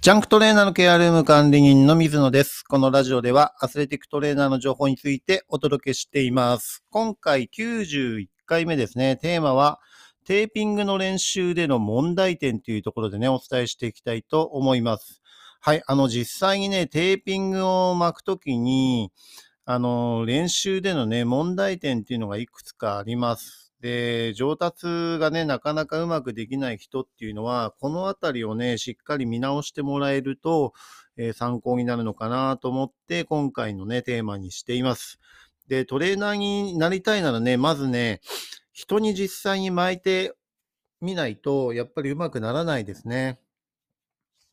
ジャンクトレーナーのケアルーム管理人の水野です。このラジオではアスレティックトレーナーの情報についてお届けしています。今回91回目ですね。テーマはテーピングの練習での問題点というところでね、お伝えしていきたいと思います。はい。あの、実際にね、テーピングを巻くときに、あの、練習でのね、問題点っていうのがいくつかあります。で、上達がね、なかなかうまくできない人っていうのは、このあたりをね、しっかり見直してもらえると、えー参考になるのかなと思って、今回のね、テーマにしています。で、トレーナーになりたいならね、まずね、人に実際に巻いてみないと、やっぱりうまくならないですね。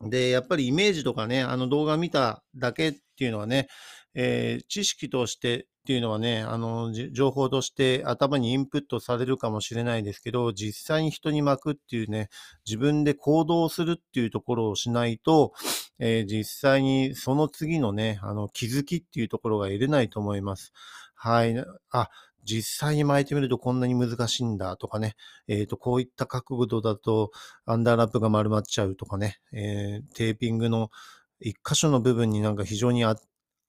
で、やっぱりイメージとかね、あの動画見ただけっていうのはね、えー知識としてっていうのはね、あの、情報として頭にインプットされるかもしれないですけど、実際に人に巻くっていうね、自分で行動するっていうところをしないと、えー実際にその次のね、あの、気づきっていうところが得れないと思います。はい。あ、実際に巻いてみるとこんなに難しいんだとかね、えっ、と、こういった角度だとアンダーラップが丸まっちゃうとかね、えーテーピングの一箇所の部分になんか非常にあ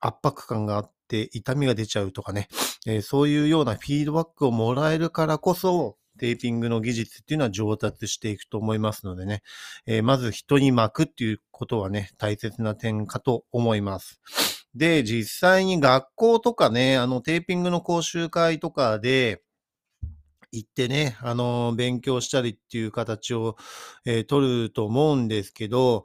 圧迫感があって痛みが出ちゃうとかね、えーそういうようなフィードバックをもらえるからこそ、テーピングの技術っていうのは上達していくと思いますのでね、えーまず人に巻くっていうことはね、大切な点かと思います。で、実際に学校とかね、あのテーピングの講習会とかで、行ってね、あの、勉強したりっていう形を、えー取ると思うんですけど、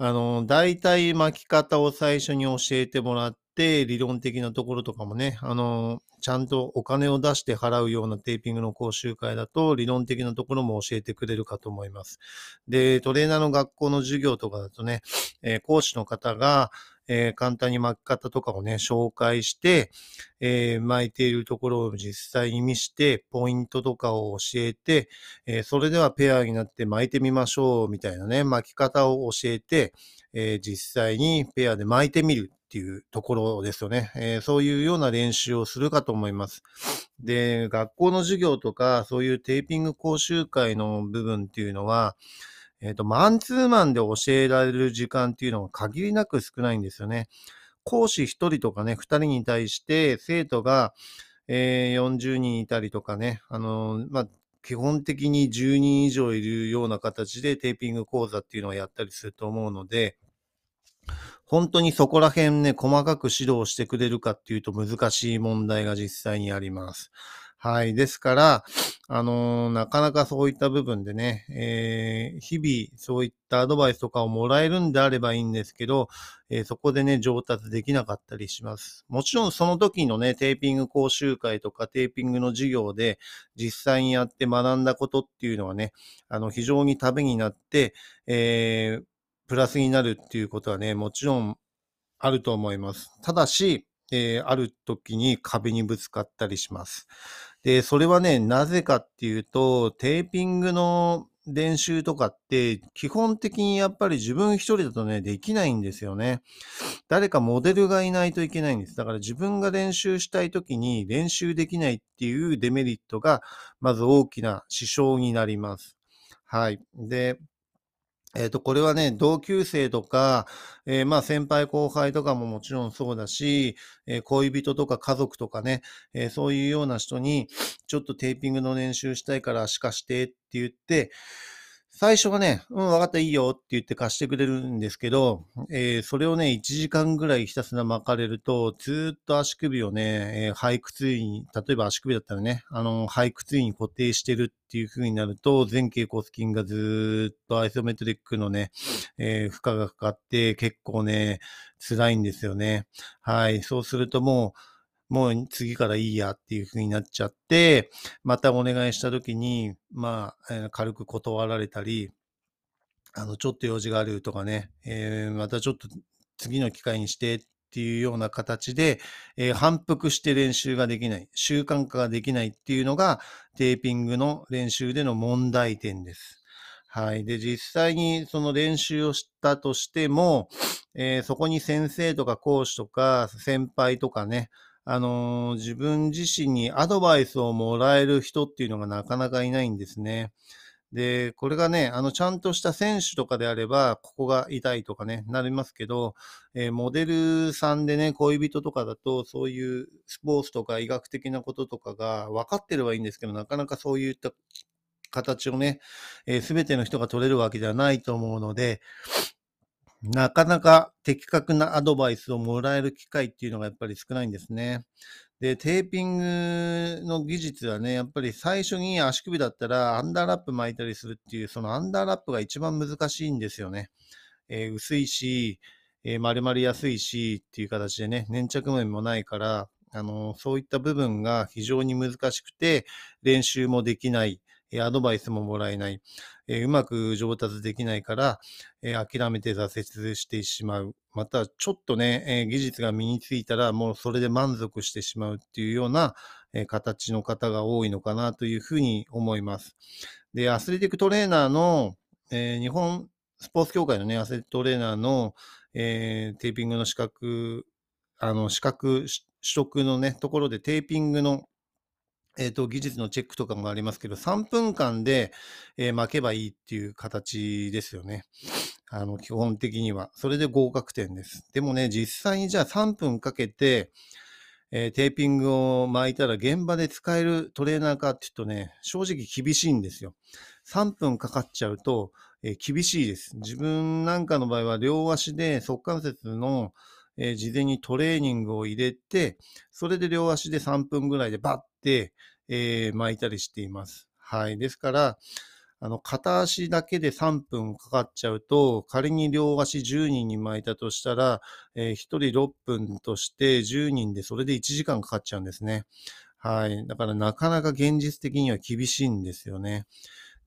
あの、大体巻き方を最初に教えてもらって、理論的なところとかもね、あの、ちゃんとお金を出して払うようなテーピングの講習会だと、理論的なところも教えてくれるかと思います。で、トレーナーの学校の授業とかだとね、えー講師の方が、えー簡単に巻き方とかをね、紹介して、えー巻いているところを実際に見して、ポイントとかを教えて、えーそれではペアになって巻いてみましょうみたいなね、巻き方を教えて、え実際にペアで巻いてみるっていうところですよね、えーそういうような練習をするかと思います。で、学校の授業とか、そういうテーピング講習会の部分っていうのは、えっ、と、マンツーマンで教えられる時間っていうのが限りなく少ないんですよね。講師1人とかね、2人に対して生徒が、えー40人いたりとかね、あのーまあ、基本的に10人以上いるような形でテーピング講座っていうのをやったりすると思うので、本当にそこら辺ね、細かく指導してくれるかっていうと難しい問題が実際にあります。はい。ですから、あのーなかなかそういった部分でね、えー日々そういったアドバイスとかをもらえるんであればいいんですけど、えーそこでね、上達できなかったりします。もちろんその時のね、テーピング講習会とかテーピングの授業で実際にやって学んだことっていうのはね、あの、非常にためになって、えープラスになるっていうことはね、もちろんあると思います。ただし、えーある時に壁にぶつかったりします。で、それはね、なぜかっていうと、テーピングの練習とかって、基本的にやっぱり自分一人だとね、できないんですよね。誰かモデルがいないといけないんです。だから自分が練習したい時に練習できないっていうデメリットが、まず大きな支障になります。はい。で、えっ、と、これはね、同級生とか、えーまあ先輩後輩とかももちろんそうだし、えー恋人とか家族とかね、えそういうような人に、ちょっとテーピングの練習したいからしかしてって言って、最初はね、うん、わかった、いいよって言って貸してくれるんですけど、えーそれをね、1時間ぐらいひたすら巻かれると、ずーっと足首をね、えー背屈位に、例えば足首だったらね、あの、背屈位に固定してるっていう風になると、前傾骨筋がずっとアイソメトリックのね、えー負荷がかかって、結構ね、辛いんですよね。はい。そうするともう、もう次からいいやっていう風になっちゃって、またお願いした時に、まあ、軽く断られたり、あの、ちょっと用事があるとかね、えーまたちょっと次の機会にしてっていうような形で、えー反復して練習ができない、習慣化ができないっていうのが、テーピングの練習での問題点です。はい。で、実際にその練習をしたとしても、えーそこに先生とか講師とか先輩とかね、あの自分自身にアドバイスをもらえる人っていうのがなかなかいないんですね。で、これがね、あの、ちゃんとした選手とかであれば、ここが痛いとかね、なりますけど、えー、モデルさんでね、恋人とかだと、そういうスポーツとか医学的なこととかが分かってればいいんですけど、なかなかそういった形をね、えー、全ての人が取れるわけではないと思うので、なかなか的確なアドバイスをもらえる機会っていうのがやっぱり少ないんですね。で、テーピングの技術はね、やっぱり最初に足首だったらアンダーラップ巻いたりするっていう、そのアンダーラップが一番難しいんですよね。えー、薄いし、えー、丸まりやすいしっていう形でね、粘着面もないから、あのー、そういった部分が非常に難しくて、練習もできない、アドバイスももらえない、えうまく上達できないから、え諦めて挫折してしまう。また、ちょっとね、え技術が身についたら、もうそれで満足してしまうっていうような、え形の方が多いのかなというふうに思います。で、アスレティックトレーナーの、え日本スポーツ協会のね、アスレティックトレーナーの、えテーピングの資格、あの、資格取得のね、ところでテーピングのえっ、ー、と、技術のチェックとかもありますけど、3分間で、えー、巻けばいいっていう形ですよね。あの、基本的には。それで合格点です。でもね、実際にじゃあ3分かけて、えー、テーピングを巻いたら現場で使えるトレーナーかって言うとね、正直厳しいんですよ。3分かかっちゃうと、えー、厳しいです。自分なんかの場合は両足で側関節の、えー、事前にトレーニングを入れて、それで両足で3分ぐらいでバッて、えー、巻いたりしています。はい。ですから、あの、片足だけで3分かかっちゃうと、仮に両足10人に巻いたとしたら、えー、1人6分として10人でそれで1時間かかっちゃうんですね。はい。だからなかなか現実的には厳しいんですよね。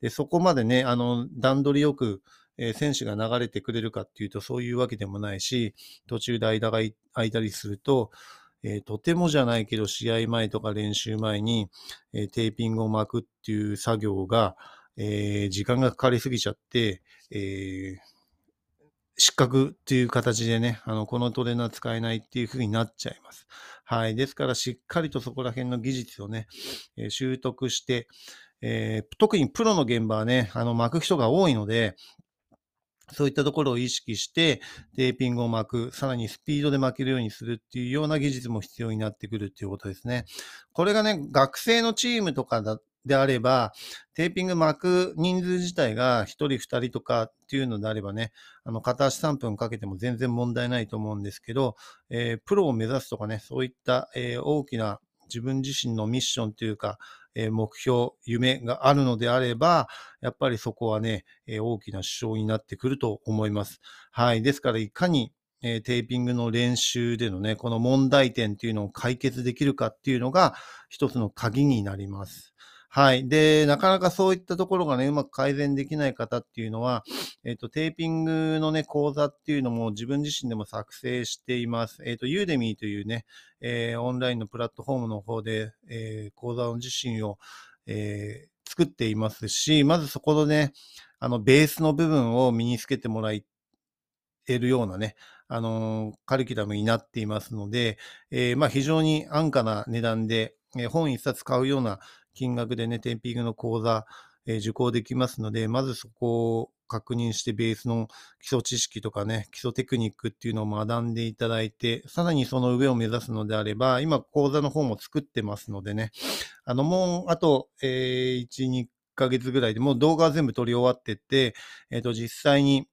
で、そこまでね、あの、段取りよく、え、選手が流れてくれるかっていうとそういうわけでもないし、途中で間が空いたりすると、えー、とてもじゃないけど試合前とか練習前に、えー、テーピングを巻くっていう作業が、えー、時間がかかりすぎちゃって、え失格っていう形でね、あの、このトレーナー使えないっていう風になっちゃいます。はい。ですから、しっかりとそこら辺の技術をね、え習得して、え特にプロの現場はね、あの、巻く人が多いので、そういったところを意識して、テーピングを巻く、さらにスピードで巻けるようにするっていうような技術も必要になってくるっていうことですね。これがね、学生のチームとかだであれば、テーピング巻く人数自体が1人2人とかっていうのであればね、あの、片足3分かけても全然問題ないと思うんですけど、えー、プロを目指すとかね、そういった、えー、大きな自分自身のミッションというか、え目標、夢があるのであれば、やっぱりそこはね、え大きな支障になってくると思います。はい。ですから、いかにえテーピングの練習でのね、この問題点っていうのを解決できるかっていうのが一つの鍵になります。はい。で、なかなかそういったところがね、うまく改善できない方っていうのは、えっ、ー、と、テーピングのね、講座っていうのも自分自身でも作成しています。えっ、ー、と、ユーデミーというね、えー、オンラインのプラットフォームの方で、え講座の自身を、え作っていますし、まずそこのね、あの、ベースの部分を身につけてもらえるようなね、あのカリキュラムになっていますので、えまあ、非常に安価な値段で、え本一冊買うような金額でね、テンピングの講座、え、受講できますので、まずそこを確認してベースの基礎知識とかね、基礎テクニックっていうのを学んでいただいて、さらにその上を目指すのであれば、今講座の方も作ってますのでね、あの、もうあと、えー、1、2ヶ月ぐらいでもう動画は全部撮り終わってて、えっ、ー、と、実際に、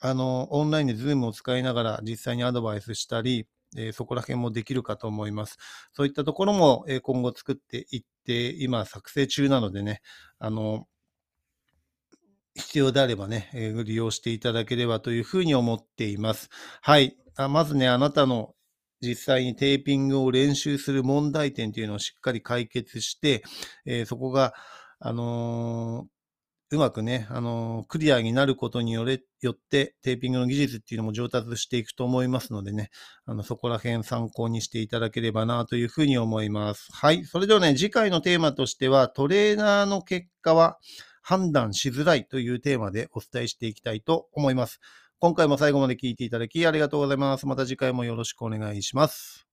あの、オンラインで Zoom を使いながら実際にアドバイスしたり、え、そこら辺もできるかと思います。そういったところも、え、今後作っていって、今作成中なのでね、あの、必要であればね、えー、利用していただければというふうに思っています。はい。あまずね、あなたの実際にテーピングを練習する問題点というのをしっかり解決して、え、そこが、あのーうまくね、あの、クリアになることによれよって、テーピングの技術っていうのも上達していくと思いますのでね、あの、そこら辺参考にしていただければなというふうに思います。はい。それではね、次回のテーマとしては、トレーナーの結果は判断しづらいというテーマでお伝えしていきたいと思います。今回も最後まで聞いていただきありがとうございます。また次回もよろしくお願いします。